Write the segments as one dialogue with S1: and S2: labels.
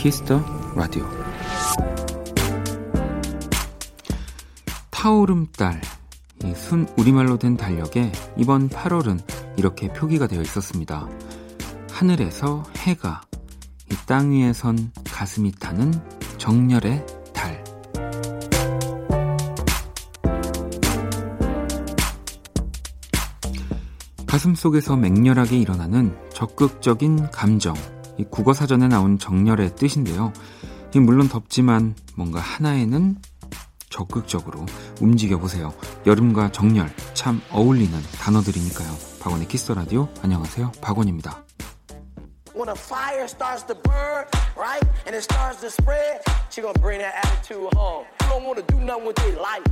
S1: Kiss the Radio 타오름달 순 우리말로 된 달력에 이번 8월은 이렇게 표기가 되어 있었습니다. 하늘에서 해가 이 땅 위에 선 가슴이 타는 정열의 달. 가슴 속에서 맹렬하게 일어나는 적극적인 감정. 이 국어 사전에 나온 정열의 뜻인데요. 물론 덥지만 뭔가 하나에는 적극적으로 움직여 보세요. 여름과 정열 참 어울리는 단어들이니까요. 박원의 키스 라디오 안녕하세요. 박원입니다. When a fire starts to burn, right, and it starts to spread, she gonna bring that attitude home. You don't wanna do nothing with their life.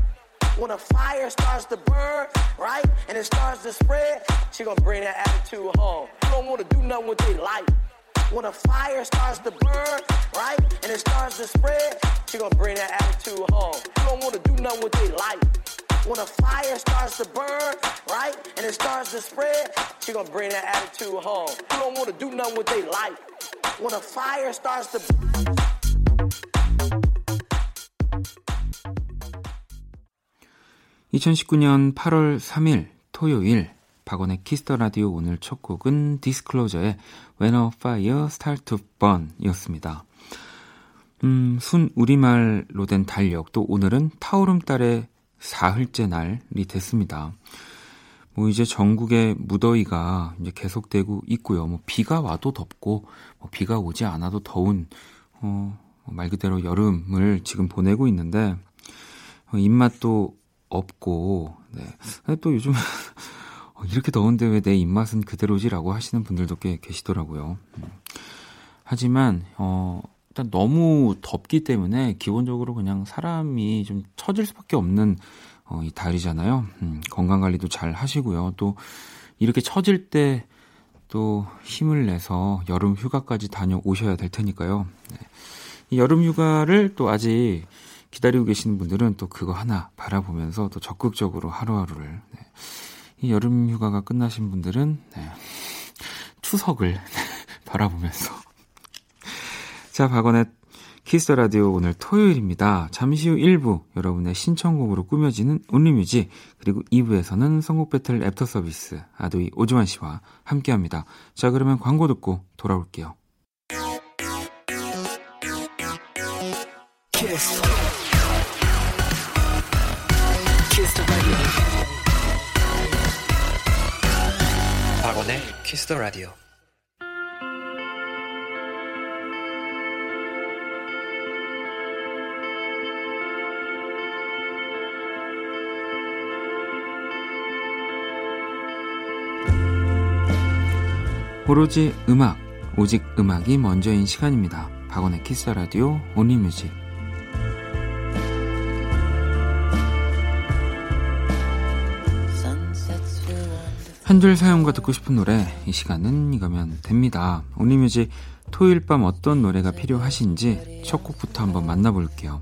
S1: When a fire starts to burn, right, and it starts to spread, she gonna bring that attitude home. You don't wanna do nothing with their life. When a fire starts to burn, right, and it starts to spread, she gonna bring that attitude home. You don't wanna do nothing with their life. When a fire starts to burn, right, and it starts to spread, she gonna bring that attitude home. You don't wanna do nothing with their life. When a fire starts to 2019년 8월 3일 토요일 박원의 Kiss the Radio 오늘 첫 곡은 Disclosure의 When a Fire Starts to Burn 이었습니다. 음, 순 우리말로 된 달력, 또 오늘은 타오름달의 사흘째 날이 됐습니다. 뭐 이제 전국의 무더위가 이제 계속되고 있고요. 뭐 비가 와도 덥고, 뭐 비가 오지 않아도 더운, 어, 뭐 말 그대로 여름을 지금 보내고 있는데, 어, 입맛도 없고, 네. 또 요즘 어, 이렇게 더운데 왜 내 입맛은 그대로지라고 하시는 분들도 꽤 계시더라고요. 음. 하지만 어 일단 너무 덥기 때문에 기본적으로 그냥 사람이 좀 처질 수밖에 없는 어, 이 달이잖아요. 음, 건강 관리도 잘 하시고요. 또 이렇게 처질 때 또 힘을 내서 여름 휴가까지 다녀오셔야 될 테니까요. 네. 이 여름 휴가를 또 아직 기다리고 계시는 분들은 또 그거 하나 바라보면서 또 적극적으로 하루하루를 네. 이 여름 휴가가 끝나신 분들은 네, 추석을 바라보면서 자 박원의 Kiss the Radio 오늘 토요일입니다. 잠시 후 1부 여러분의 신청곡으로 꾸며지는 Only Music 그리고 2부에서는 선곡 배틀 애프터 서비스 ADOY 오주환 씨와 함께합니다. 자 그러면 광고 듣고 돌아올게요. 키스. 더 라디오. 오로지 음악, 오직 음악이 먼저인 시간입니다. 박원의 Kiss the Radio Only Music. 한 줄 사연과 듣고 싶은 노래 이 시간은 이거면 됩니다. Only Music 토요일 밤 어떤 노래가 필요하신지 첫 곡부터 한번 만나볼게요.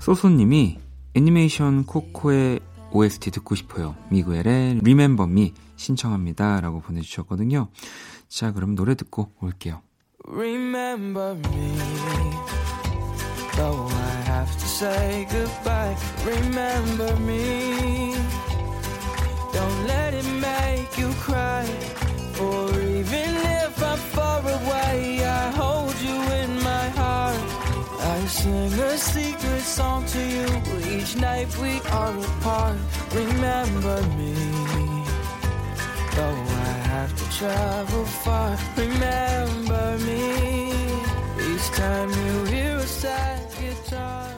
S1: 소소님이 애니메이션 Coco의 OST 듣고 싶어요. Miguel의 Remember Me 신청합니다. 라고 보내주셨거든요. 자, 그럼 노래 듣고 올게요. Remember me Though I have to say goodbye Remember me Don't let it make you cry. Or even if I'm far away, I hold you in my heart. I sing a secret song to you each night we are apart. Remember me. Though I have to travel far, remember me. Each time you hear a sad guitar.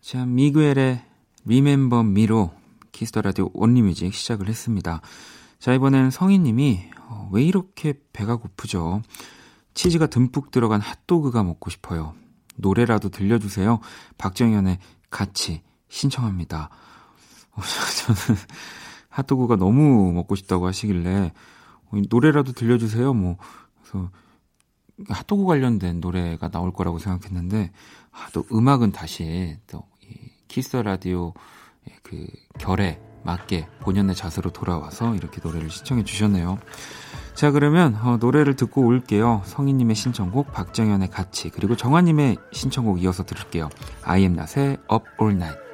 S1: 자, 미구엘의 Remember Me로 Kiss the Radio Only Music 시작을 했습니다. 자, 이번엔 성희님이 어, 왜 이렇게 배가 고프죠? 치즈가 듬뿍 들어간 핫도그가 먹고 싶어요. 노래라도 들려주세요. 박정현의 같이 신청합니다. 어, 저는 핫도그가 너무 먹고 싶다고 하시길래 어, 노래라도 들려주세요. 뭐 그래서 핫도그 관련된 노래가 나올 거라고 생각했는데 아, 또 음악은 다시 또 키스 라디오 그 결에 맞게 본연의 자세로 돌아와서 이렇게 노래를 신청해 주셨네요. 자, 그러면 어, 노래를 듣고 올게요. 성희님의 신청곡, 박정현의 같이, 그리고 정화님의 신청곡 이어서 들을게요. Not의 Up All Night.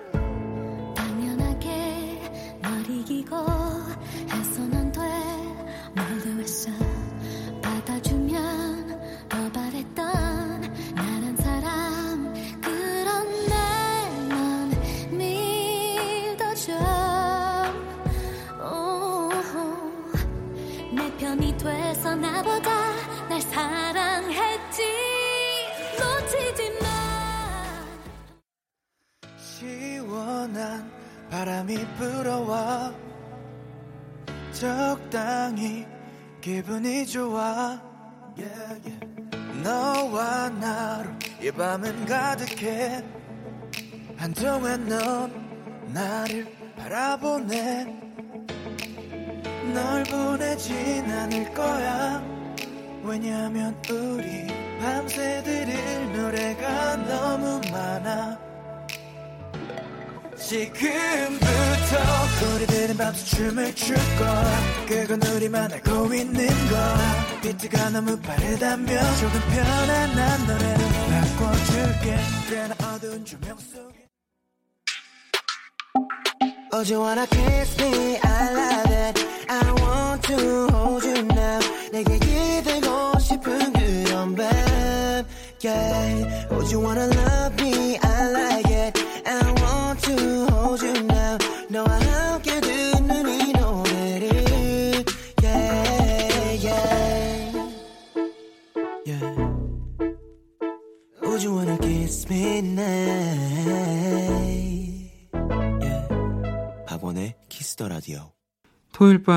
S2: 빠르다면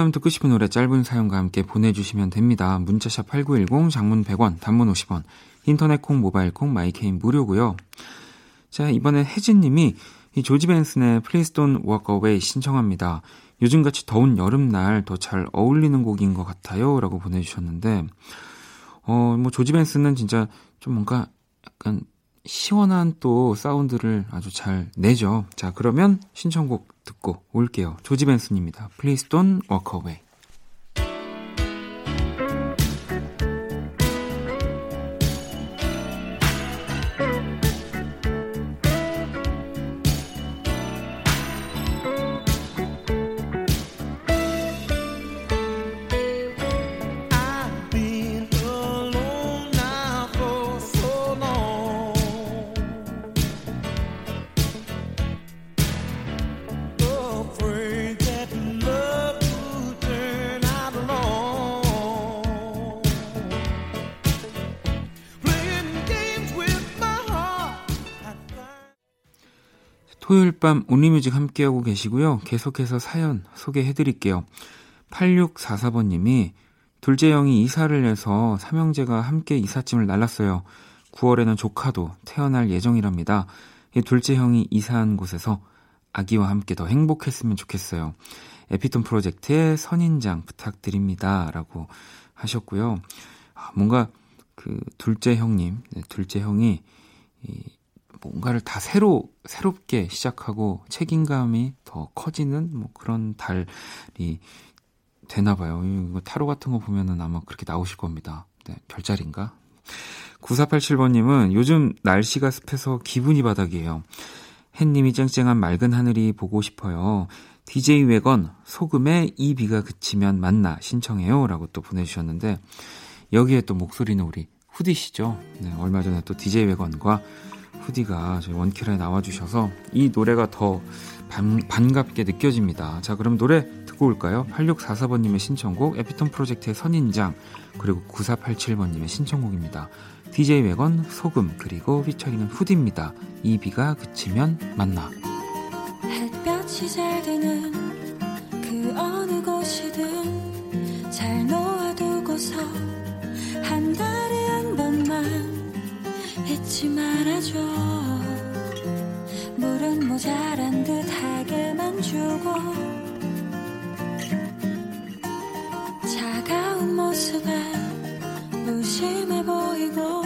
S2: 밤
S1: 듣고 싶은 노래 짧은 사연과 함께 보내주시면 됩니다. 문자샵 8910, 장문 100원, 단문 50원, 인터넷 콩, 모바일 콩, My K는 무료고요. 자, 이번에 혜진님이 이 조지 벤슨의 Please Don't Walk Away 신청합니다. 요즘같이 더운 여름날 더 잘 어울리는 곡인 것 같아요. 라고 보내주셨는데, 어, 뭐, 조지 벤슨은 진짜 좀 뭔가 약간 시원한 또 사운드를 아주 잘 내죠. 자, 그러면 신청곡 듣고 올게요. 조지 벤슨입니다. Please Don't Walk Away. 토요일 밤 온리뮤직 함께하고 계시고요. 계속해서 사연 소개해드릴게요. 8644번님이 둘째 형이 이사를 해서 삼형제가 함께 이삿짐을 날랐어요. 9월에는 조카도 태어날 예정이랍니다. 이 둘째 형이 이사한 곳에서 아기와 함께 더 행복했으면 좋겠어요. 에피톤 프로젝트의 선인장 부탁드립니다. 라고 하셨고요. 아, 뭔가 그 둘째 형님, 네, 둘째 형이 이 뭔가를 다 새로 새롭게 시작하고 책임감이 더 커지는 뭐 그런 달이 되나 봐요. 이거 타로 같은 거 보면은 아마 그렇게 나오실 겁니다. 네, 별자리인가? 9487번님은 요즘 날씨가 습해서 기분이 바닥이에요. 햇님이 쨍쨍한 맑은 하늘이 보고 싶어요. DJ 웨건 소금에 이 비가 그치면 만나 신청해요. 라고 또 보내주셨는데 여기에 또 목소리는 우리 후디 씨죠. 네, 얼마 전에 또 DJ 웨건과 후디가 저희 원키라에 나와주셔서 이 노래가 더 반, 반갑게 느껴집니다. 자, 그럼 노래 듣고 올까요? 8644번님의 신청곡, 에피톤 프로젝트의 선인장, 그리고 9487번님의 신청곡입니다. DJ 웨건, 소금, 그리고 피처링은 후디입니다. 이 비가 그치면 만나.
S3: 햇볕이 잘 드는 잊지 말아줘 물은 모자란 듯하게만 주고 차가운 모습에 무심해 보이고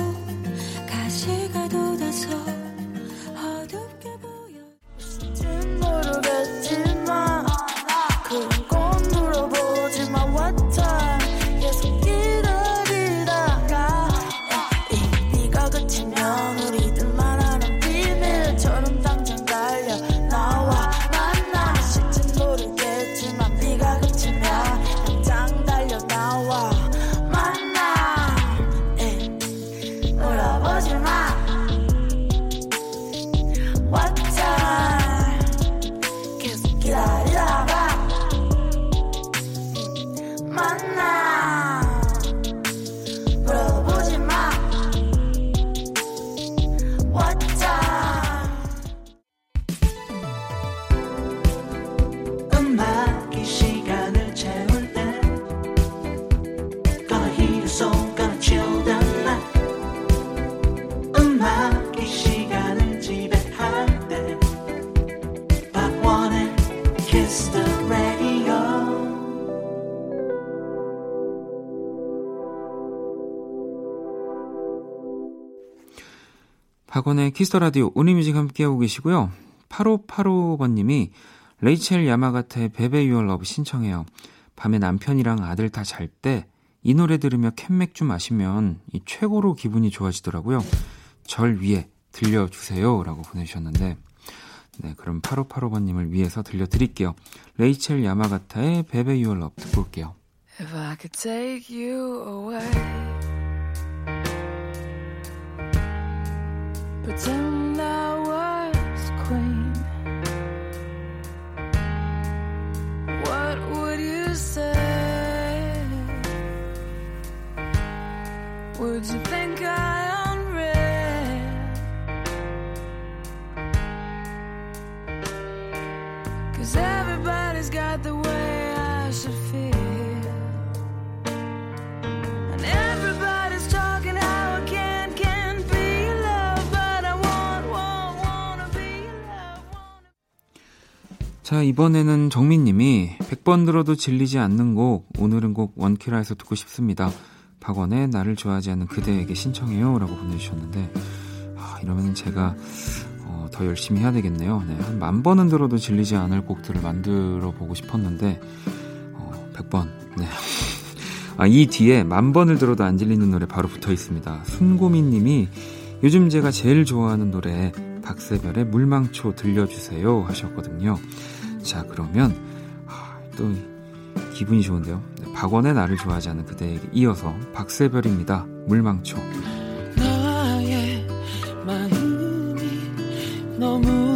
S4: 박원의 Kiss the Radio
S1: Only Music 함께하고 계시고요. 8585번님이 레이첼 야마가타의 Be Be Your Love 신청해요. 밤에 남편이랑 아들 다 잘 때 이 노래 들으며 캔맥주 마시면 이 최고로 기분이 좋아지더라고요. 절 위해 들려주세요. 라고 보내주셨는데 네, 그럼 8585번님을 위해서 들려드릴게요. 레이첼 야마가타의 Be Be Your Love 듣고 올게요.
S5: If I could take you away, pretend I was queen. What would you say? Would you think I unread? Cause everybody's got the
S1: 자, 이번에는 정민님이 100번 들어도 질리지 않는 곡, 오늘은 곡 원키라에서 듣고 싶습니다. 박원의 나를 좋아하지 않는 그대에게 신청해요. 라고 보내주셨는데, 아, 이러면 제가 어, 더 열심히 해야 되겠네요. 네, 한 만 번은 들어도 질리지 않을 곡들을 만들어 보고 싶었는데, 어, 100번. 네. 아, 이 뒤에 만 번을 들어도 안 질리는 노래 바로 붙어 있습니다. 순고민 님이 요즘 제가 제일 좋아하는 노래 박세별의 물망초 들려주세요 하셨거든요. 자, 그러면 아, 또 기분이 좋은데요. 네, 박원의 나를 좋아하지 않는 그대에게 이어서 박세별입니다. 물망초.
S4: 너무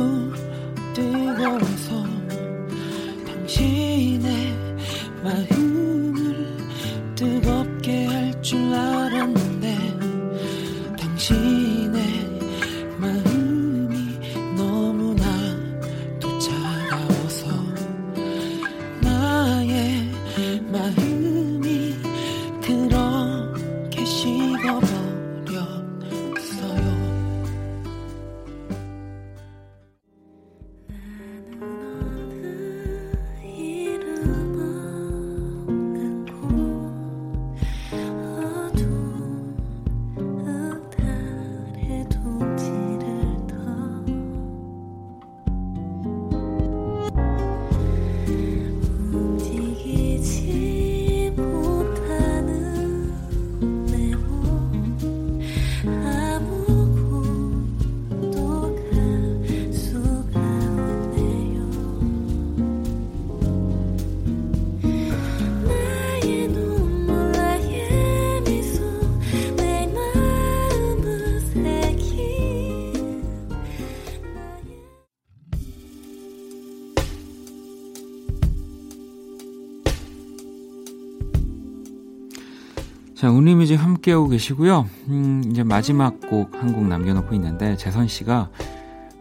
S1: 자, 운리뮤직 함께하고 계시고요. 음, 이제 마지막 곡 한 곡 남겨놓고 있는데, 재선 씨가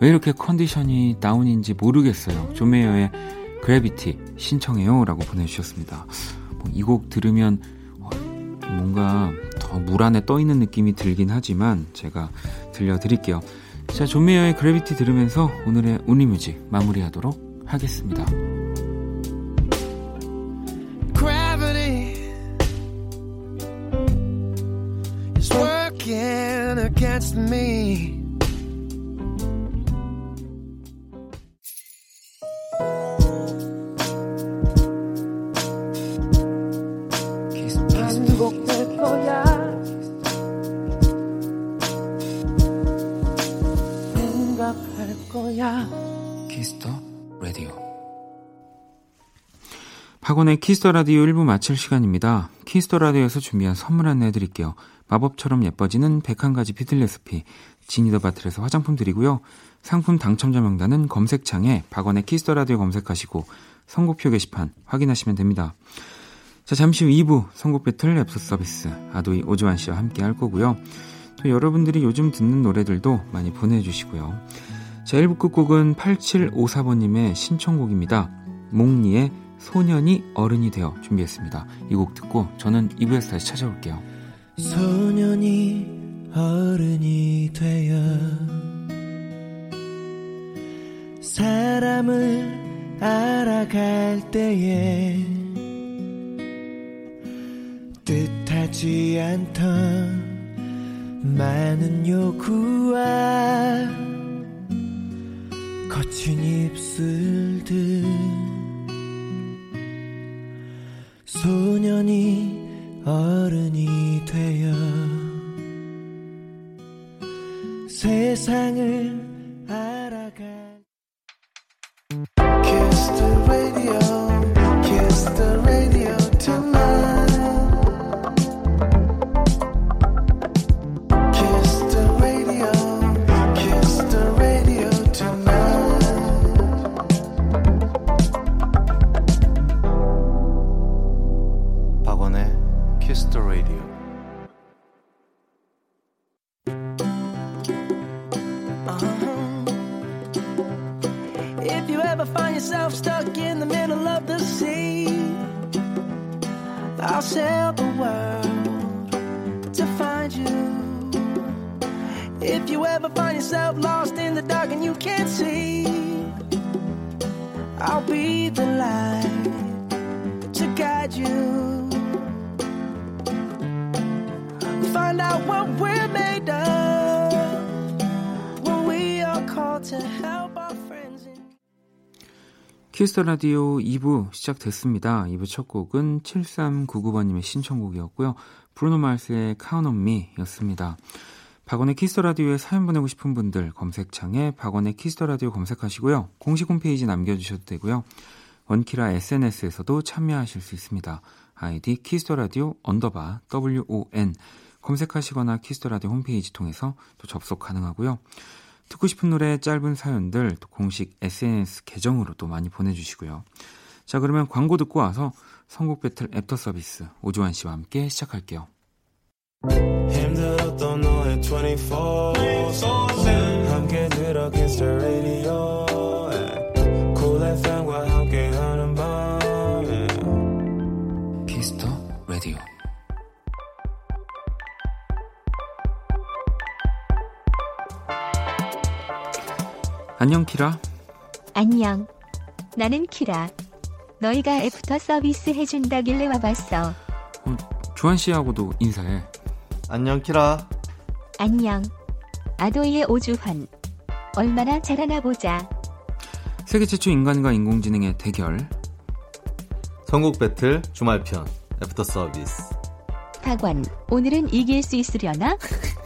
S1: 왜 이렇게 컨디션이 다운인지 모르겠어요. 조메이어의 그래비티 신청해요. 라고 보내주셨습니다. 뭐 이곡 들으면 어, 뭔가 더 물 안에 떠 있는 느낌이 들긴 하지만, 제가 들려드릴게요. 자, 조메이어의 그래비티 들으면서 오늘의 운리뮤직 마무리하도록 하겠습니다. 박원의 Kiss the Radio 1부 마칠 시간입니다. Kiss the Radio에서 준비한 선물 안내 해 드릴게요. 마법처럼 예뻐지는 101가지 뷰티 레시피, Genie the Bottle에서 화장품 드리고요. 상품 당첨자 명단은 검색창에 박원의 Kiss the Radio 검색하시고 선곡표 게시판 확인하시면 됩니다. 자, 자, 잠시 후 2부 선곡 배틀 랩소 서비스 ADOY 오주환 씨와 함께 할 거고요. 또 여러분들이 요즘 듣는 노래들도 많이 보내주시고요. 자, 1부 끝곡은 8754번님의 신청곡입니다. 몽니의 소년이 어른이 되어 준비했습니다. 이 곡 듣고 저는 2부에서 다시 찾아올게요.
S2: 소년이 어른이 되어 사람을 알아갈 때에 뜻하지 않던 많은 요구와 거친 입술들 Kiss the Radio
S1: 2부 시작됐습니다. 2부 첫 곡은 7399번님의 신청곡이었고요. 브루노 마스의 Count on Me 였습니다. 박원의 Kiss the Radio에 사연 보내고 싶은 분들 검색창에 박원의 Kiss the Radio 검색하시고요. 공식 홈페이지 남겨주셔도 되고요. 원키라 SNS에서도 참여하실 수 있습니다. 아이디 Kiss the Radio underbar WON 검색하시거나 Kiss the Radio 홈페이지 통해서 또 접속 가능하고요. 듣고 싶은 노래 짧은 사연들 또 공식 SNS 계정으로도 많이 보내주시고요. 자 그러면 광고 듣고 와서 선곡 배틀 애프터 서비스 오주환 씨와 함께 시작할게요. 안녕 키라
S6: 안녕. 나는 키라. 너희가 애프터 서비스 해준다길래 와봤어.
S1: 주환 씨하고도 인사해.
S7: 안녕 키라
S6: 안녕. 아도이의 오주환. 얼마나 잘하나 보자.
S1: 세계 최초 인간과 인공지능의 대결
S7: 선곡 배틀 주말편 애프터 서비스
S6: 박원. 오늘은 이길 수 있으려나?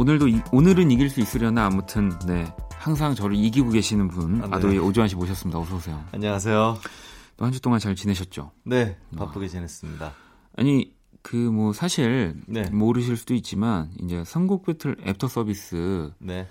S1: 오늘도 이- 오늘은 이길 수 있으려나 아무튼 네 항상 저를 이기고 계시는 분
S7: 아, 네.
S1: 아도이의 오주환 씨 모셨습니다. 어서 오세요.
S7: 안녕하세요
S1: 또한주 동안 잘 지내셨죠?
S7: 네 바쁘게 지냈습니다
S1: 아니 그 뭐 사실
S7: 네.
S1: 모르실 수도 있지만 이제 선곡 배틀 애프터 서비스
S7: 네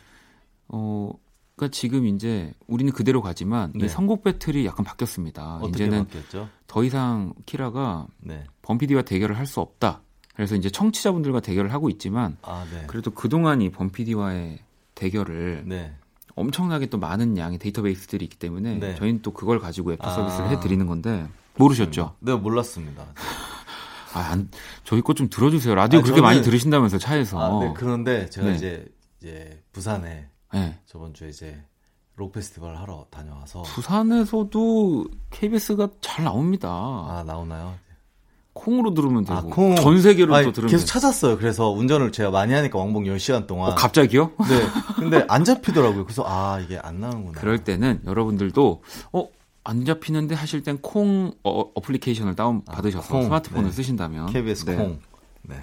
S1: 어 그러니까 지금 이제 우리는 그대로 가지만
S7: 네.
S1: 이 선곡 배틀이 약간 바뀌었습니다.
S7: 어떻게
S1: 이제는
S7: 바뀌었죠?
S1: 더 이상 키라가
S7: 네.
S1: 범피디와 대결을 할 수 없다. 그래서 이제 청취자분들과 대결을 하고 있지만
S7: 아, 네.
S1: 그래도 그동안 이 범피디와의 대결을
S7: 네.
S1: 엄청나게 또 많은 양의 데이터베이스들이 있기 때문에
S7: 네.
S1: 저희는 또 그걸 가지고 애프터
S7: 아.
S1: 서비스를 해드리는 건데 모르셨죠?
S7: 네, 몰랐습니다.
S1: 아, 안, 저희 거 좀 들어주세요. 라디오
S7: 아,
S1: 그렇게
S7: 저는-
S1: 많이 들으신다면서 차에서.
S7: 아, 네. 그런데 제가
S1: 네.
S7: 이제 이제 부산에
S1: 네.
S7: 저번 주에 이제 록 페스티벌 하러 다녀와서
S1: 부산에서도 KBS가 잘 나옵니다.
S7: 아, 나오나요?
S1: 콩으로 들으면 되고
S7: 아, 콩.
S1: 전 세계로
S7: 아니,
S1: 또 들으면
S7: 계속
S1: 되고.
S7: 찾았어요. 그래서 운전을 제가 많이 하니까 왕복 10시간 동안
S1: 어, 갑자기요?
S7: 네. 근데 안 잡히더라고요. 그래서 아, 이게 안 나오는구나.
S1: 그럴 때는 여러분들도 어, 안 잡히는데 하실 땐 콩 어, 어플리케이션을 다운 받으셔서
S7: 콩.
S1: 스마트폰을
S7: 네.
S1: 쓰신다면
S7: KBS
S1: 네.
S7: 콩. 네.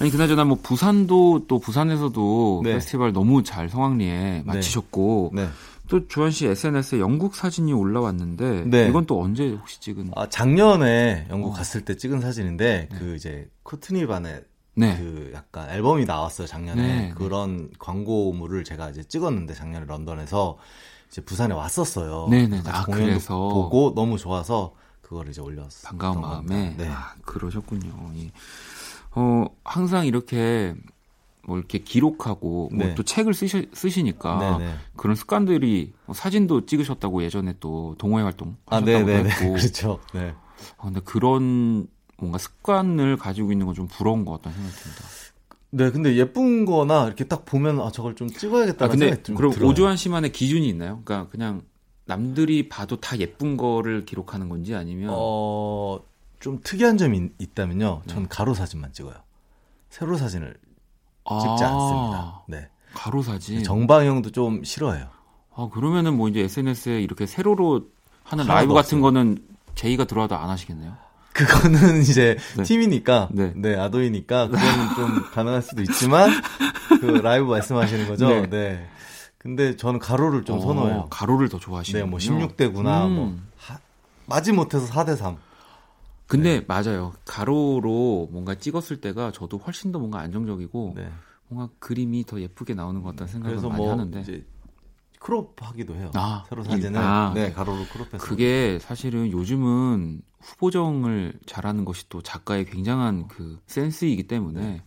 S1: 아니 그나저나 뭐 부산도 또 부산에서도
S7: 네.
S1: 페스티벌 너무 잘 성황리에 마치셨고
S7: 네.
S1: 또 주한 씨 SNS에 영국 사진이 올라왔는데
S7: 네.
S1: 이건 또 언제 혹시 찍은?
S7: 아, 작년에 영국
S1: 어.
S7: 갔을 때 찍은 사진인데 그 이제 코트니 바넷
S1: 네.
S7: 그 약간 앨범이 나왔어요 작년에
S1: 네,
S7: 그런 광고물을 제가 이제 찍었는데 작년에 런던에서 이제 부산에 왔었어요.
S1: 네네.
S7: 같이
S1: 아,
S7: 공연도
S1: 그래서.
S7: 보고 너무 좋아서 그걸 이제 올렸어요.
S1: 반가운 마음에
S7: 네.
S1: 아, 그러셨군요. 예. 어 항상 이렇게 뭐 이렇게 기록하고 뭐
S7: 네.
S1: 또 책을 쓰시, 쓰시니까
S7: 네네.
S1: 그런 습관들이 뭐 사진도 찍으셨다고 예전에 또 동호회 활동
S7: 아,
S1: 하셨다고
S7: 네네네.
S1: 했고
S7: 그렇죠. 네.
S1: 아, 근데 그런 뭔가 습관을 가지고 있는 건 좀 부러운 것 같다는 생각이 듭니다.
S7: 네, 근데 예쁜 거나 이렇게 딱 보면 아 저걸 좀 찍어야겠다는
S1: 아, 근데 그럼
S7: 들어요.
S1: 오주환 씨만의 기준이 있나요? 그러니까 그냥 남들이 봐도 다 예쁜 거를 기록하는 건지 아니면
S7: 어, 좀 특이한 점이 있, 다면요
S1: 네.
S7: 전 가로 사진만 찍어요. 세로 사진을
S1: 아,
S7: 찍지 않습니다. 네.
S1: 가로 사진.
S7: 정방형도 좀 싫어해요.
S1: 아, 그러면은 뭐 이제 SNS에 이렇게 세로로 하는 라이브 같은
S7: 없어요.
S1: 거는 제의가 들어와도 안 하시겠네요?
S7: 그거는 이제
S1: 네.
S7: 팀이니까,
S1: 네.
S7: 네. 아도이니까 그거는 좀 가능할 수도 있지만 그 라이브 말씀하시는 거죠.
S1: 네.
S7: 네. 근데 저는 가로를 좀
S1: 어,
S7: 선호해요.
S1: 가로를 더 좋아하시는
S7: 네, 뭐 16대구나,
S1: 음.
S7: 뭐 하- 마지 못해서 4대 3.
S1: 근데
S7: 네.
S1: 맞아요. 가로로 뭔가 찍었을 때가 저도 훨씬 더 뭔가 안정적이고
S7: 네.
S1: 뭔가 그림이 더 예쁘게 나오는 것 같다는 생각을 많이
S7: 뭐
S1: 하는데
S7: 크롭하기도 해요.
S1: 아,
S7: 세로
S1: 이-
S7: 사진을
S1: 아.
S7: 네 가로로 크롭해서.
S1: 그게 사실은 요즘은 후보정을 잘하는 것이 또 작가의 굉장한 그 센스이기 때문에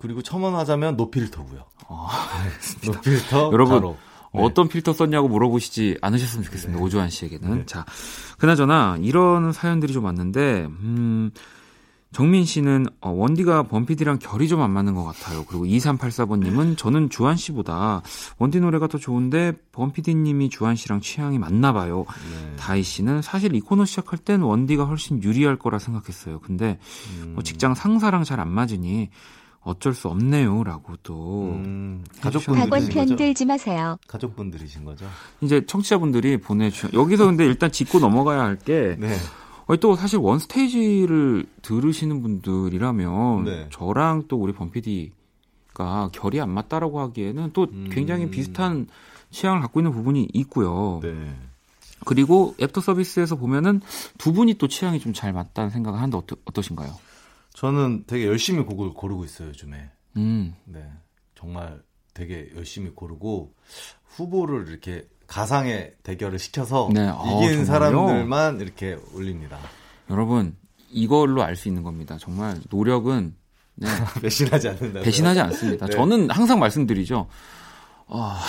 S7: 그리고 첨언하자면 노필터고요.
S1: 아,
S7: 노필터
S1: 여러분,
S7: 가로. 네.
S1: 어떤 필터 썼냐고 물어보시지 않으셨으면 좋겠습니다. 오주환 씨에게는.
S7: 네.
S1: 자, 그나저나 이런 사연들이 좀 왔는데, 음, 정민 씨는 어, 원디가 범피디랑 결이 좀 안 맞는 것 같아요. 그리고 2384번님은 저는 주한 씨보다 원디 노래가 더 좋은데 범피디님이 주한 씨랑 취향이 맞나 봐요.
S7: 네.
S1: 다희 씨는 사실 이 코너 시작할 땐 원디가 훨씬 유리할 거라 생각했어요. 근데
S7: 음.
S1: 뭐 직장 상사랑 잘 안 맞으니 어쩔 수 없네요라고 또
S7: 음,
S6: 학원
S7: 가족분들이신
S6: 편
S7: 거죠?
S6: 들지 마세요.
S7: 가족분들이신 거죠?
S1: 이제 청취자분들이 보내주 여기서 근데 일단 짚고 넘어가야 할게
S7: 네.
S1: 또 사실 원 스테이지를 들으시는 분들이라면
S7: 네.
S1: 저랑 또 우리 범피디가 결이 안 맞다라고 하기에는 또
S7: 음.
S1: 굉장히 비슷한 취향을 갖고 있는 부분이 있고요.
S7: 네.
S1: 그리고 애프터 서비스에서 보면은 두 분이 또 취향이 좀 잘 맞다는 생각을 하는데 어떠, 어떠신가요?
S7: 저는 되게 열심히 곡을 고르고 있어요, 요즘에.
S1: 음,
S7: 네. 정말 되게 열심히 고르고 후보를 이렇게 가상의 대결을 시켜서
S1: 네. 아,
S7: 이긴
S1: 정말요?
S7: 사람들만 이렇게 올립니다.
S1: 여러분 이걸로 알 수 있는 겁니다. 정말 노력은 네,
S7: 배신하지 않는다.
S1: 배신하지 않습니다.
S7: 네.
S1: 저는 항상 말씀드리죠. 아,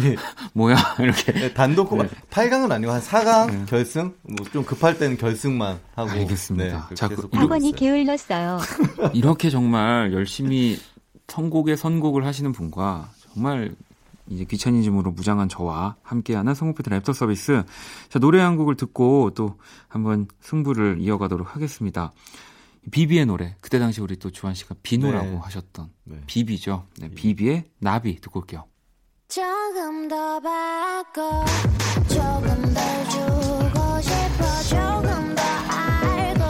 S7: 네.
S1: 뭐야 이렇게
S7: 네, 단독
S1: 네.
S7: 8강은 아니고 한 4강 결승 뭐 좀 급할 때는 결승만 하고
S1: 알겠습니다.
S7: 그렇게
S1: 자, 그-
S6: 학원이. 게을렀어요.
S1: 이렇게 정말 열심히 선곡에 선곡을 하시는 분과 정말 이제 귀차니즘으로 무장한 저와 함께하는 성우피드 랩터 서비스. 자, 노래 한 곡을 듣고 또 한번 승부를 이어가도록 하겠습니다. 비비의 노래. 그때 당시 우리 또 주한 씨가 비노라고
S7: 네.
S1: 하셨던
S7: 네.
S1: 비비죠. 네, 비비의 나비 듣고 올게요.
S3: 조금 더 바꿔 조금 더 주고 싶어 조금 더 알고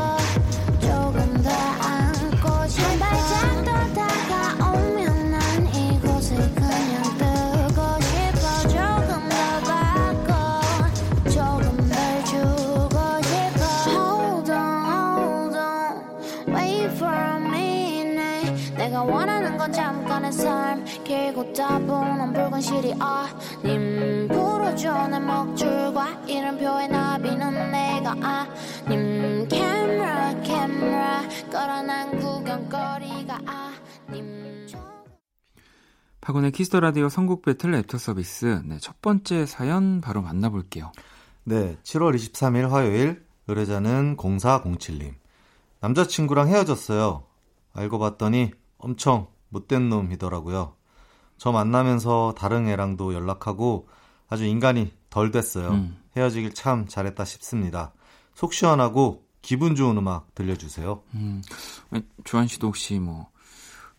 S3: 조금 더 안고 싶어. 한 발짝 더 다가오면 난 이곳을 그냥 뜨고 싶어. 조금 더 바꿔 조금 더 주고 싶어. Hold on hold on. Wait for a minute. 내가 원하는 건 잠깐의 삶 길고 따분한 붉은 실이 아님 풀어줘 내 먹줄과 이름표의 나비는 내가 아님 camera camera 끌어난 구경거리가 아님
S1: 박원의 키스 더 라디오 선곡 배틀 애프터 서비스. 네, 첫 번째 사연 바로 만나볼게요.
S7: 네, 7월 23일 화요일 의뢰자는 0407님. 남자친구랑 헤어졌어요. 알고 봤더니 엄청 못된 놈이더라고요. 저 만나면서 다른 애랑도 연락하고 아주 인간이 덜 됐어요.
S1: 음.
S7: 헤어지길 참 잘했다 싶습니다. 속 시원하고 기분 좋은 음악 들려주세요.
S1: 음, 주한 씨도 혹시 뭐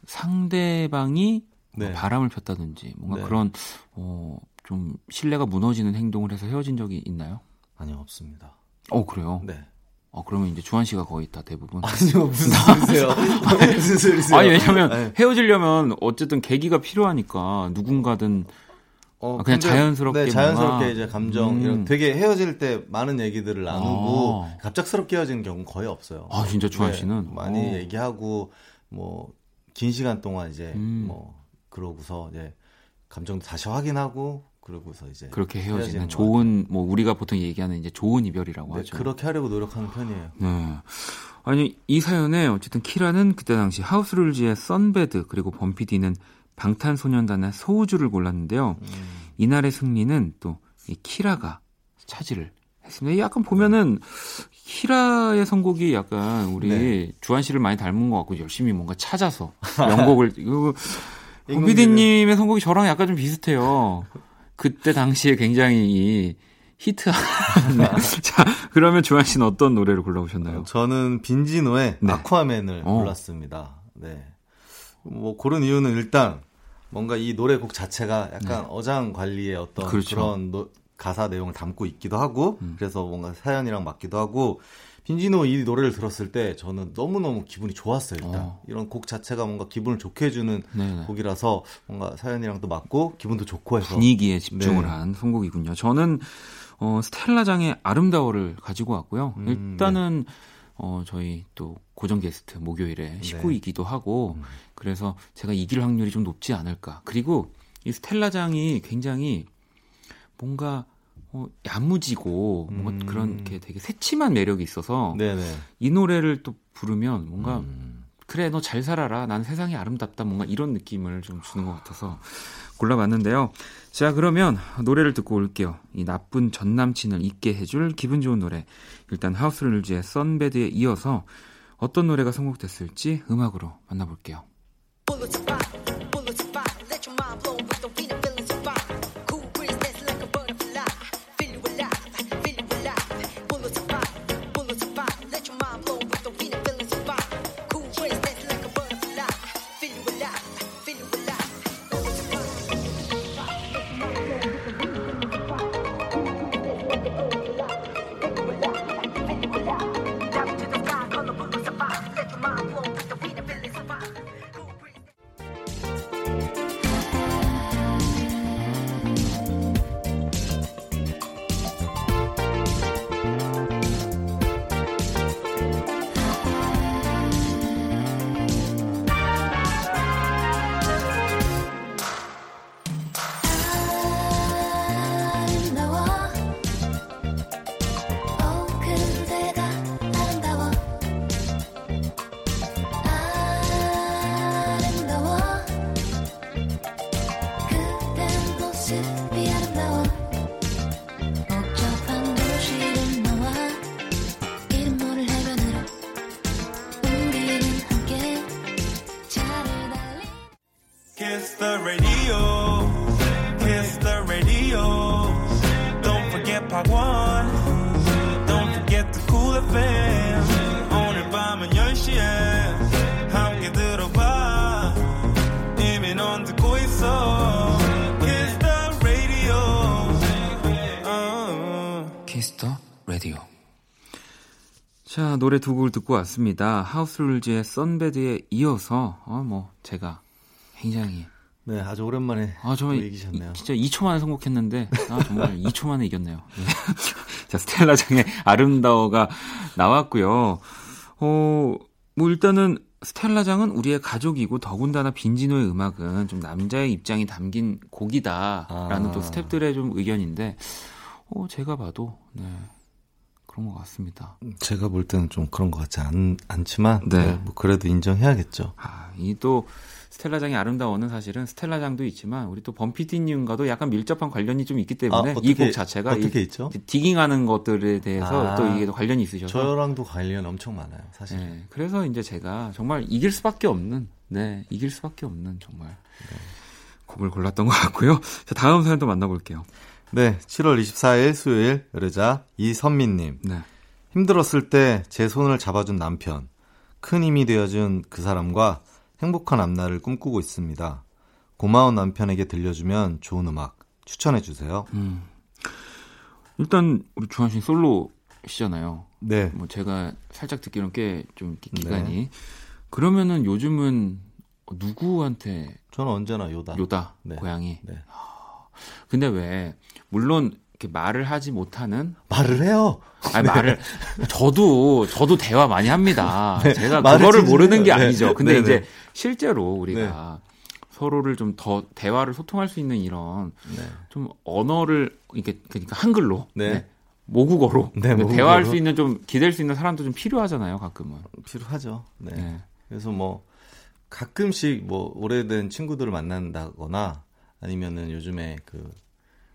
S1: 상대방이 뭐
S7: 네.
S1: 바람을 폈다든지 뭔가
S7: 네.
S1: 그런 어, 좀 신뢰가 무너지는 행동을 해서 헤어진 적이 있나요?
S7: 아니요, 없습니다.
S1: 어 그래요.
S7: 네.
S1: 어 그러면 이제 주한 씨가 거의 다 대부분.
S7: 아니요, 무슨 소리세요? 무슨 소리세요?
S1: 아니 왜냐면
S7: 네.
S1: 헤어지려면 어쨌든 계기가 필요하니까 누군가든
S7: 어,
S1: 아, 그냥
S7: 근데,
S1: 자연스럽게
S7: 네, 자연스럽게
S1: 뭔가-
S7: 이제 감정
S1: 음.
S7: 이런 되게 헤어질 때 많은 얘기들을 나누고
S1: 아.
S7: 갑작스럽게 헤어지는 경우는 거의 없어요. 네,
S1: 아, 진짜 주한 씨는?
S7: 많이
S1: 오.
S7: 얘기하고 뭐 긴 시간 동안 이제
S1: 음.
S7: 뭐 그러고서 이제 감정 다시 확인하고 그러고서 이제
S1: 그렇게
S7: 헤어지는
S1: 좋은 뭐 우리가 보통 얘기하는 이제 좋은 이별이라고
S7: 네,
S1: 하죠.
S7: 그렇게 하려고 노력하는 편이에요.
S1: 네. 아니 이 사연에 어쨌든 키라는 그때 당시 하우스룰즈의 썬베드 그리고 범피디는 방탄소년단의 소우주를 골랐는데요.
S7: 음.
S1: 이날의 승리는 또 이 키라가 차지를 했습니다. 약간 보면은 키라의 선곡이 약간 우리
S7: 네.
S1: 주한 씨를 많이 닮은 것 같고 열심히 뭔가 찾아서 명곡을
S7: 임금님은-
S1: 범피디님의 선곡이 저랑 약간 좀 비슷해요. 그때 당시에 굉장히 이 히트한. 자, 그러면 주한 씨는 어떤 노래를 골라오셨나요?
S7: 저는 빈지노의
S1: 네.
S7: 아쿠아맨을
S1: 어.
S7: 골랐습니다. 네. 뭐 고른 이유는 일단 뭔가 이 노래곡 자체가 약간 어장 관리의 어떤
S1: 네. 그렇죠.
S7: 그런 가사 내용을 담고 있기도 하고
S1: 음.
S7: 그래서 뭔가 사연이랑 맞기도 하고 빈지노 이 노래를 들었을 때 저는 너무너무 기분이 좋았어요. 일단
S1: 어.
S7: 이런 곡 자체가 뭔가 기분을 좋게 해주는
S1: 네네.
S7: 곡이라서 뭔가 사연이랑도 맞고 기분도 좋고 해서
S1: 분위기에 집중을
S7: 네.
S1: 한 선곡이군요. 저는 어, 스텔라장의 아름다워를 가지고 왔고요.
S7: 음,
S1: 일단은 어, 저희 또 고정 게스트 목요일에 19이기도 하고
S7: 음.
S1: 그래서 제가 이길 확률이 좀 높지 않을까. 그리고 이 스텔라장이 굉장히 뭔가 어, 야무지고 뭔가
S7: 음.
S1: 그런 게 되게 새침한 매력이 있어서
S7: 네네.
S1: 이 노래를 또 부르면 뭔가
S7: 음.
S1: 그래 너 잘 살아라. 난 세상이 아름답다. 뭔가 이런 느낌을 좀 주는 것 같아서 골라봤는데요. 자 그러면 노래를 듣고 올게요. 이 나쁜 전 남친을 잊게 해줄 기분 좋은 노래. 일단 하우스룰즈의 썬베드에 이어서 어떤 노래가 선곡됐을지 음악으로 만나볼게요 노래 두 곡을 듣고 왔습니다 하우스룰즈의 썬베드에 이어서 어, 뭐 제가 굉장히
S7: 네, 아주 오랜만에
S1: 아,
S7: 또
S1: 정말
S7: 이기셨네요.
S1: 이- 진짜 2초 만에 선곡했는데 아, 정말 2초 만에 이겼네요. 네. 자, 스텔라장의 아름다워가 나왔고요. 어, 뭐 일단은 스텔라장은 우리의 가족이고 더군다나 빈지노의 음악은 좀 남자의 입장이 담긴 곡이다라는
S7: 아.
S1: 또 스탭들의 좀 의견인데 어, 제가 봐도 네. 그런 것 같습니다.
S7: 제가 볼 때는 좀 그런 것 같지 않, 않지만
S1: 네.
S7: 네, 뭐 그래도 인정해야겠죠.
S1: 아, 이 또 스텔라장의 아름다워는 사실은 스텔라장도 있지만 우리 또 범피디님과도 약간 밀접한 관련이 좀 있기 때문에
S7: 아,
S1: 이 곡 자체가
S7: 어떻게
S1: 이
S7: 있죠?
S1: 디깅하는 것들에 대해서
S7: 아,
S1: 또 이게 또 관련이 있으셔서
S7: 저랑도 관련 엄청 많아요, 사실.
S1: 네, 그래서 이제 제가 정말 이길 수밖에 없는 네 이길 수밖에 없는 정말 곡을 골랐던 것 같고요. 자 다음 사연 또 만나볼게요.
S7: 네, 7월 24일 수요일 여자 이선민님.
S1: 네.
S7: 힘들었을 때 제 손을 잡아준 남편. 큰 힘이 되어준 그 사람과 행복한 앞날을 꿈꾸고 있습니다. 고마운 남편에게 들려주면 좋은 음악 추천해 주세요.
S1: 음. 일단 우리 주한 씨 솔로시잖아요.
S7: 네.
S1: 뭐 제가 살짝 듣기로는 꽤좀
S7: 네.
S1: 기간이 그러면은 요즘은 누구한테
S7: 저는 언제나 요다.
S1: 요다
S7: 네.
S1: 고양이.
S7: 네.
S1: 근데 왜 물론 이렇게 말을 하지 못하는
S7: 말을 해요.
S1: 아니 말을 저도 저도 대화 많이 합니다. 제가
S7: 네. 말을
S1: 그거를 모르는 게
S7: 네.
S1: 아니죠. 근데
S7: 네,
S1: 이제
S7: 네.
S1: 실제로 우리가 서로를 좀 더 대화를 소통할 수 있는 이런
S7: 네.
S1: 좀 언어를 이렇게 그러니까 한글로
S7: 네.
S1: 네, 모국어로
S7: 네,
S1: 네,
S7: 모국어로.
S1: 대화할 수 있는 좀 기댈 수 있는 사람도 좀 필요하잖아요 가끔은.
S7: 필요하죠. 네.
S1: 네.
S7: 그래서 뭐 가끔씩 뭐 오래된 친구들을 만난다거나 아니면은 요즘에 그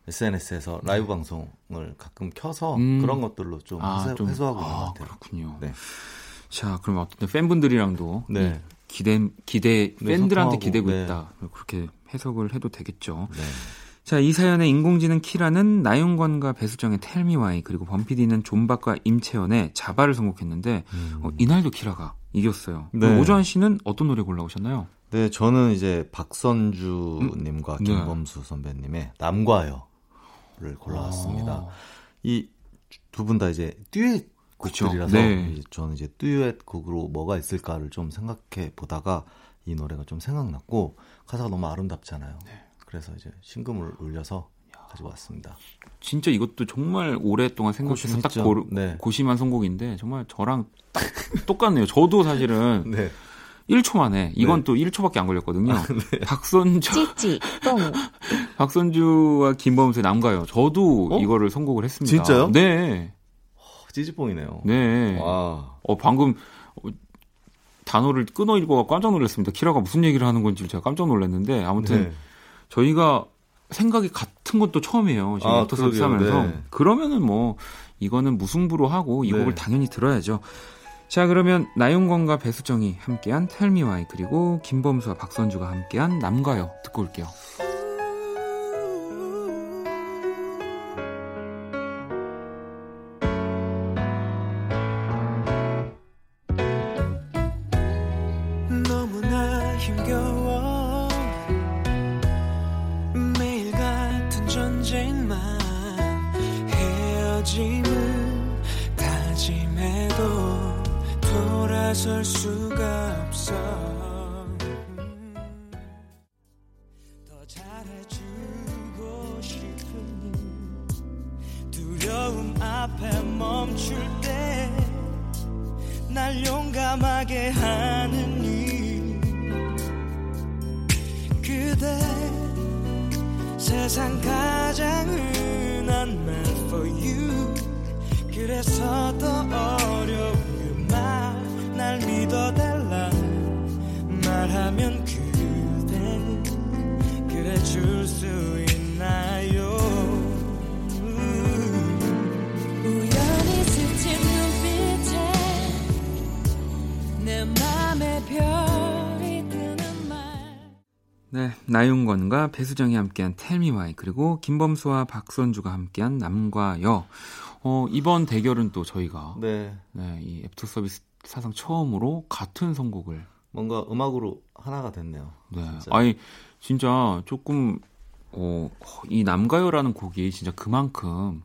S7: SNS에서 라이브 방송을 가끔 켜서
S1: 네. 음.
S7: 그런 것들로 좀, 해소,
S1: 좀-
S7: 해소하고 있는
S1: 아,
S7: 것 같아요.
S1: 그렇군요.
S7: 네.
S1: 자, 그럼 어쨌든 팬분들이랑도
S7: 네.
S1: 이 기대 기대
S7: 네,
S1: 팬들한테 기대고
S7: 네.
S1: 있다. 그렇게 해석을 해도 되겠죠.
S7: 네.
S1: 자, 이 사연의 인공지능 키라는 나윤권과 배수정의 텔미와이 그리고 범피디는 존박과 임채연의 자바를 선곡했는데 어, 이날도 키라가 이겼어요.
S7: 네.
S1: 오주환 씨는 어떤 노래 골라오셨나요?
S7: 네, 저는 이제 박선주님과
S1: 네.
S7: 김범수 선배님의 남과 여를 골라왔습니다.
S1: 어.
S7: 이두 분 다 이제 듀엣. 곡들이라서
S1: 네.
S7: 저는 이제 듀엣 곡으로 뭐가 있을까를 좀 생각해 보다가 이 노래가 좀 생각났고 가사가 너무 아름답잖아요.
S1: 네.
S7: 그래서 이제 신금을 울려서 가지고 왔습니다.
S1: 진짜 이것도 정말 오랫동안 생각해서 딱. 고르,
S7: 네.
S1: 고심한 선곡인데 정말 저랑 딱 똑같네요. 저도 사실은
S7: 네.
S1: 1초 만에 이건
S7: 네.
S1: 또 1초밖에 안 걸렸거든요. 박선주
S6: 찌찌, 뽕.
S1: 박선주와 김범수의 남가요. 저도
S7: 어?
S1: 이거를 선곡을 했습니다.
S7: 진짜요?
S1: 네.
S7: 찌찌뽕이네요.
S1: 네.
S7: 와.
S1: 어, 방금 어, 단어를 끊어 읽어가 깜짝 놀랐습니다. 키라가 무슨 얘기를 하는 건지 제가 깜짝 놀랐는데 아무튼
S7: 네.
S1: 저희가 생각이 같은 것도 처음이에요. 지금
S7: 아,
S1: 서비스
S7: 그러게요.
S1: 하면서.
S7: 네.
S1: 그러면은 뭐 이거는 무승부로 하고 이
S7: 네.
S1: 곡을 당연히 들어야죠. 자 그러면 나윤건과 배수정이 함께한 텔미와이 그리고 김범수와 박선주가 함께한 남가요 듣고 올게요. 나윤권과 배수정이 함께한 Tell Me Why 그리고 김범수와 박선주가 함께한 남과 여. 어, 이번 대결은 또 저희가
S7: 네.
S1: 네, 이 애프터 서비스 사상 처음으로 같은 선곡을
S7: 뭔가 음악으로 하나가 됐네요.
S1: 네.
S7: 진짜.
S1: 아니 진짜 조금 어, 이 남과 여라는 곡이 진짜 그만큼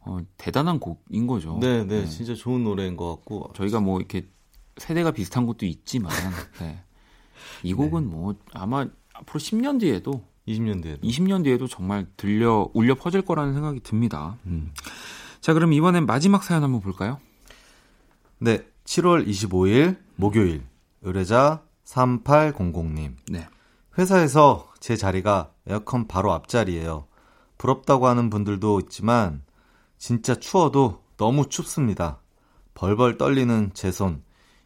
S1: 어, 대단한 곡인 거죠.
S7: 네, 네, 진짜 좋은 노래인 것 같고
S1: 저희가 뭐 이렇게 세대가 비슷한 것도 있지만 네. 이 곡은 뭐 아마 앞으로 10년 뒤에도
S7: 20년대에도
S1: 20년 뒤에도 정말 들려 울려 퍼질 거라는 생각이 듭니다. 음. 자, 그럼 이번엔 마지막 사연 한번 볼까요?
S7: 네, 7월 25일 목요일 의뢰자 3800님
S1: 네.
S7: 회사에서 제 자리가 에어컨 바로 앞자리예요. 부럽다고 하는 분들도 있지만 진짜 추워도 너무 춥습니다. 벌벌 떨리는 제 손,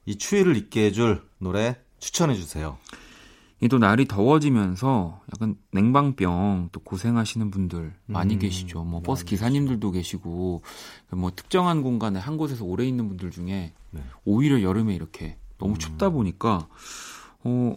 S7: 이 추위를 잊게 해줄 노래 추천해 주세요.
S1: 이 또 날이 더워지면서 약간 냉방병 또 고생하시는 분들 많이
S7: 음,
S1: 계시죠. 뭐 버스 기사님들도 계시고 뭐 특정한 공간에 한 곳에서 오래 있는 분들 중에
S7: 네.
S1: 오히려 여름에 이렇게 너무
S7: 음.
S1: 춥다 보니까 어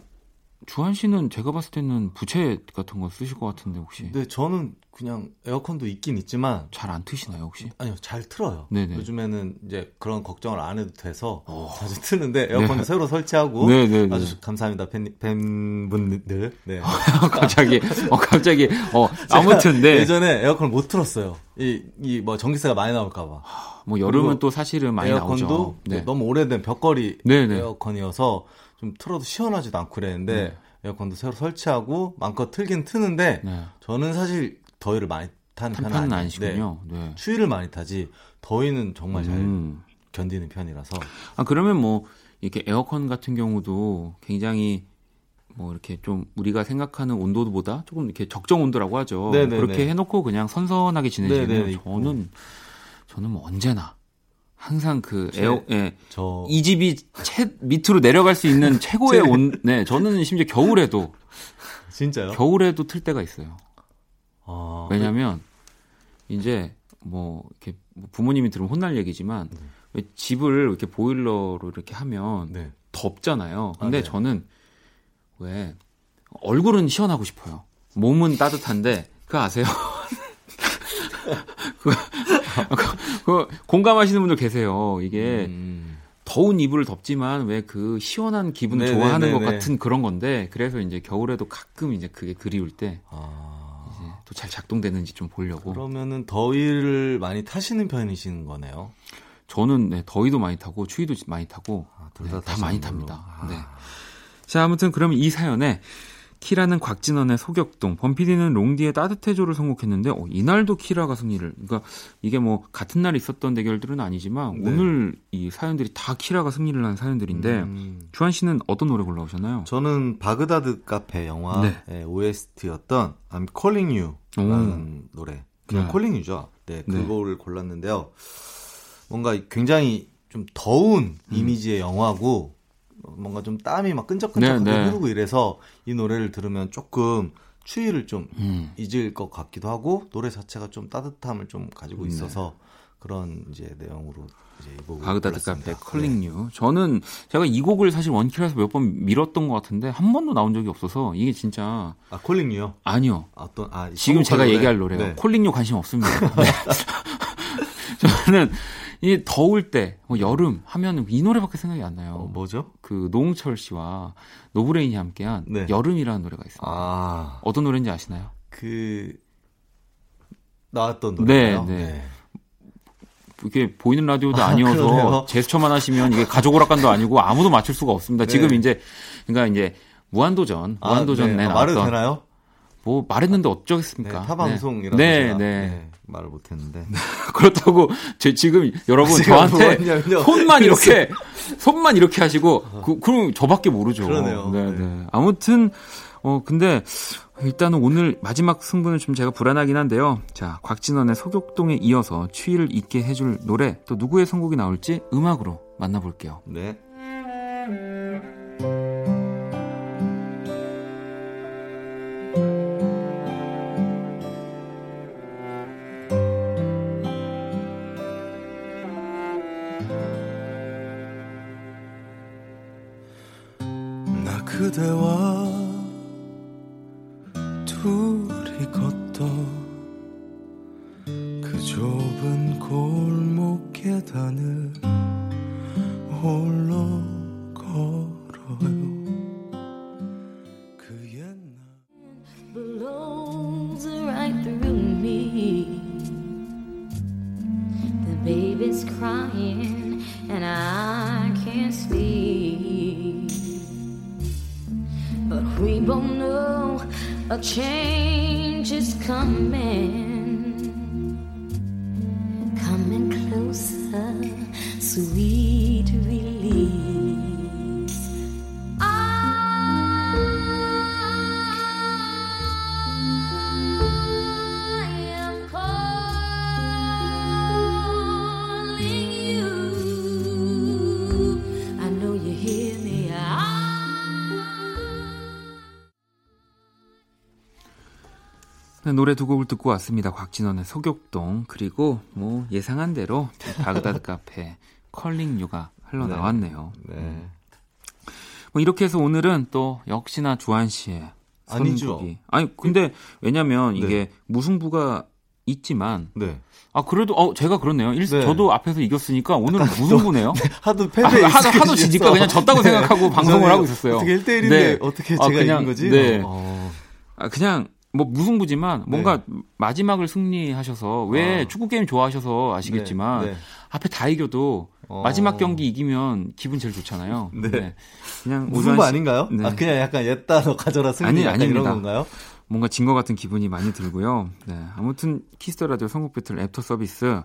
S1: 주한 씨는 제가 봤을 때는 부채 같은 거 쓰실 것 같은데 혹시
S7: 근데 저는 그냥 에어컨도 있긴 있지만
S1: 잘 안 트시나요 혹시?
S7: 아니요 잘 틀어요.
S1: 네네.
S7: 요즘에는 이제 그런 걱정을 안 해도 돼서 자주 트는데 에어컨도
S1: 네.
S7: 새로 설치하고
S1: 네네네.
S7: 아주 감사합니다 팬, 팬분들. 네.
S1: 갑자기 어 갑자기 어 아무튼 네.
S7: 예전에 에어컨을 못 틀었어요. 이 이 뭐 전기세가 많이 나올까봐.
S1: 뭐 여름은 또 사실은 많이
S7: 에어컨도
S1: 나오죠. 네.
S7: 너무 오래된 벽걸이
S1: 네네.
S7: 에어컨이어서 좀 틀어도 시원하지도 않고 그랬는데
S1: 네.
S7: 에어컨도 새로 설치하고 마음껏 틀긴 트는데
S1: 네.
S7: 저는 사실 더위를 많이 타는 편은.
S1: 아니시군요. 네.
S7: 네. 추위를 많이 타지 더위는 정말 잘
S1: 음.
S7: 견디는 편이라서
S1: 아 그러면 뭐 이렇게 에어컨 같은 경우도 굉장히 뭐 이렇게 좀 우리가 생각하는 온도보다 조금 이렇게 적정 온도라고 하죠.
S7: 네네네.
S1: 그렇게 해놓고 그냥 선선하게 지내시면. 저는 저는 뭐 언제나 항상 그
S7: 제-
S1: 에어 예,
S7: 저
S1: 이 집이 채 밑으로 내려갈 수 있는 최고의
S7: 제-
S1: 온. 네, 저는 심지어 겨울에도
S7: 진짜요?
S1: 겨울에도 틀 때가 있어요.
S7: 아,
S1: 왜냐하면 이제 뭐 이렇게 뭐 부모님이 들으면 혼날 얘기지만 왜 집을 이렇게 보일러로 이렇게 하면
S7: 네.
S1: 덥잖아요. 근데
S7: 아, 네.
S1: 저는 왜 얼굴은 시원하고 싶어요. 몸은 따뜻한데 그거 아세요? 그거, 그거 공감하시는 분들 계세요. 이게
S7: 음,
S1: 더운 이불을 덮지만 왜 그 시원한 기분을
S7: 네네네네.
S1: 좋아하는 것 같은 그런 건데 그래서 이제 겨울에도 가끔 이제 그게 그리울 때
S7: 아,
S1: 또잘 작동되는지 좀 보려고.
S7: 그러면은 더위를 많이 타시는 편이신 거네요.
S1: 저는 네, 더위도 많이 타고 추위도 많이 타고
S7: 아, 둘
S1: 네,
S7: 다
S1: 많이
S7: 걸로.
S1: 탑니다.
S7: 아.
S1: 네. 자, 아무튼 그럼 이 사연에 키라는 곽진원의 소격동, 범피디는 롱디의 따뜻해조를 선곡했는데 어, 이날도 키라가 승리를. 그러니까 이게 뭐 같은 날 있었던 대결들은 아니지만
S7: 네.
S1: 오늘 이 사연들이 다 키라가 승리를 한 사연들인데
S7: 음,
S1: 주한 씨는 어떤 노래 골라오셨나요?
S7: 저는 바그다드 카페 영화의
S1: 네.
S7: OST였던 I'm Calling You라는 노래. 그냥
S1: 네.
S7: Calling You죠. 네,
S1: 네.
S7: 그거를 골랐는데요. 뭔가 굉장히 좀 더운
S1: 음.
S7: 이미지의 영화고 뭔가 좀 땀이 막 끈적끈적하게
S1: 네, 네.
S7: 흐르고 이래서 이 노래를 들으면 조금 추위를 좀
S1: 음.
S7: 잊을 것 같기도 하고 노래 자체가 좀 따뜻함을 좀 가지고
S1: 네.
S7: 있어서 그런 이제 내용으로 이제 이 곡을
S1: 바그다드
S7: 골랐습니다.
S1: 카페 Calling You. 저는 제가 이 곡을 사실 원키라에서 몇 번 밀었던 것 같은데 한 번도 나온 적이 없어서 이게 진짜
S7: 아 Calling You요?
S1: 아니요.
S7: 어떤 아
S1: 지금 제가
S7: 선곡한
S1: 얘기할
S7: 노래?
S1: 노래요.
S7: 네.
S1: Calling요 관심 없습니다. 네. 저는 이 더울 때, 뭐 여름 하면 이 노래밖에 생각이 안 나요.
S7: 어, 뭐죠?
S1: 그 노홍철 씨와 노브레인이 함께한
S7: 네.
S1: 여름이라는 노래가 있습니다.
S7: 아,
S1: 어떤 노래인지 아시나요?
S7: 그 나왔던 노래요.
S1: 네, 이게 보이는 라디오도 아니어서
S7: 그러네요.
S1: 제스처만 하시면 이게 가족 오락관도 아니고 아무도 맞출 수가 없습니다. 지금
S7: 네.
S1: 이제 그러니까 이제 무한도전,
S7: 아,
S1: 무한도전에
S7: 네. 아,
S1: 나왔던
S7: 말해도 되나요?
S1: 뭐 말했는데
S7: 네,
S1: 어쩌겠습니까? 네,
S7: 제가,
S1: 네.
S7: 말을 못했는데
S1: 그렇다고 제 지금 여러분 저한테
S7: 뭐였냐면요.
S1: 손만 이렇게 손만 이렇게 하시고 그, 그럼 저밖에 모르죠.
S7: 그러네요.
S1: 네,
S7: 네.
S1: 네. 아무튼 어 근데 일단은 오늘 마지막 승부는 좀 제가 불안하긴 한데요. 자 곽진원의 소격동에 이어서 추위를 잊게 해줄 노래 또 누구의 선곡이 나올지 음악으로 만나볼게요.
S7: 네.
S8: We both know a change is coming. Coming closer, sweet
S1: 노래 두 곡을 듣고 왔습니다. 곽진원의 소격동 그리고 뭐 예상한 대로 바그다드 카페 컬링 유가 흘러나왔네요.
S7: 네.
S1: 뭐 이렇게 해서 오늘은 또 역시나 주한 씨의. 선곡이 아니 근데 왜냐면
S7: 네.
S1: 이게 무승부가 있지만
S7: 네.
S1: 아 그래도 어 제가 그렇네요. 일,
S7: 네.
S1: 저도 앞에서 이겼으니까 오늘은 무승부네요.
S7: 하도
S1: 아,
S7: 패배
S1: 하도 하도 지니까 그냥 졌다고 생각하고 방송을 하고 있었어요.
S7: 어떻게 1대 1인데
S1: 네.
S7: 어떻게
S1: 아,
S7: 제가
S1: 그냥,
S7: 이긴 거지?
S1: 네.
S7: 어.
S1: 아, 그냥 뭐 무승부지만 뭔가 마지막을 승리하셔서 왜
S7: 네. 아.
S1: 축구 게임 좋아하셔서 아시겠지만
S7: 네, 네.
S1: 앞에 다 이겨도
S7: 어.
S1: 마지막 경기 이기면 기분 제일 좋잖아요.
S7: 네.
S1: 그냥 오주환
S7: 거
S1: 씨-
S7: 아닌가요?
S1: 네.
S7: 아 그냥 약간 옛다 너 가져라 승리
S1: 아니, 아닙니다.
S7: 이런 건가요?
S1: 뭔가 진 것 같은 기분이 많이 들고요. 네. 아무튼 키스 더 라디오 선곡 배틀 애프터 서비스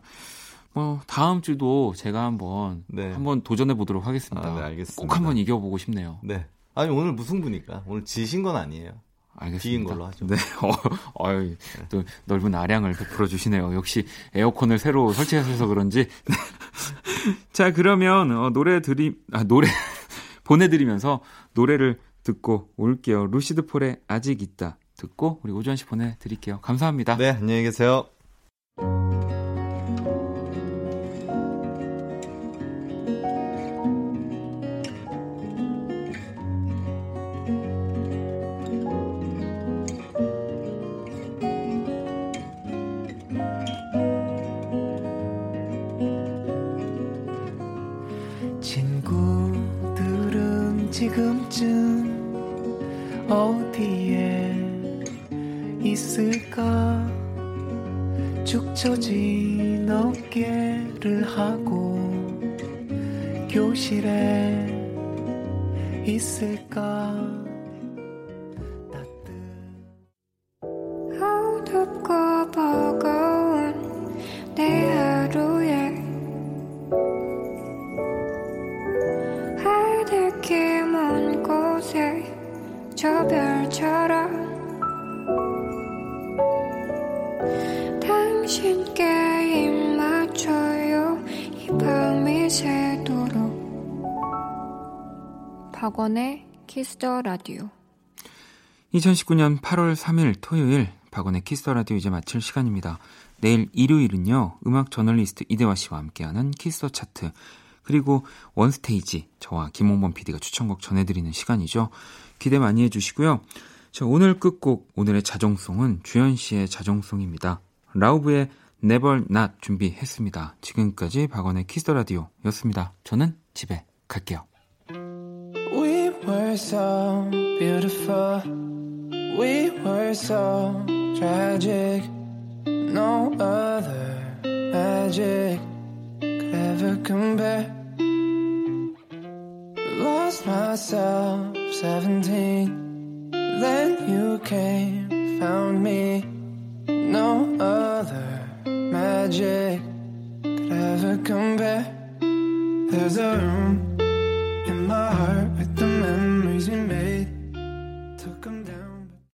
S1: 뭐 다음 주도 제가 한번
S7: 네.
S1: 한번 도전해 보도록 하겠습니다.
S7: 아, 네, 알겠습니다.
S1: 꼭 한번 이겨 보고 싶네요.
S7: 네. 아니 오늘 무승부니까 오늘 지신 건 아니에요.
S1: 알겠습니다.
S7: 비긴 걸로 하죠.
S1: 네. 어, 어이, 또 넓은 아량을 베풀어 주시네요. 역시 에어컨을 새로 설치하셔서 그런지. 자, 그러면 어, 노래 드리 아 노래 보내 드리면서 노래를 듣고 올게요. 루시드 폴의 아직 있다 듣고 우리 오주환 씨 보내 드릴게요. 감사합니다.
S7: 네, 안녕히 계세요.
S5: 축 처진 어깨를 하고 교실에 있을까? 따뜻
S9: 어둡고 버거운 내 하루에 하늘길 먼 곳에 저 별처럼 박원의 키스 더 라디오
S1: 2019년 8월 3일 토요일 박원의 키스 더 라디오 이제 마칠 시간입니다. 내일 일요일은요. 음악 저널리스트 이대화 씨와 함께하는 키스 더 차트 그리고 원스테이지 저와 김홍범 PD가 추천곡 전해드리는 시간이죠. 기대 많이 해주시고요. 자, 오늘 끝곡 오늘의 자정송은 주환 씨의 자정송입니다. 라우브의 Never Not 준비했습니다. 지금까지 박원의 키스 더 라디오였습니다. 저는 집에 갈게요.
S5: So beautiful. We were so tragic. No other magic could ever compare. Lost myself 17. Then you came, found me. No other magic could ever compare. There's a room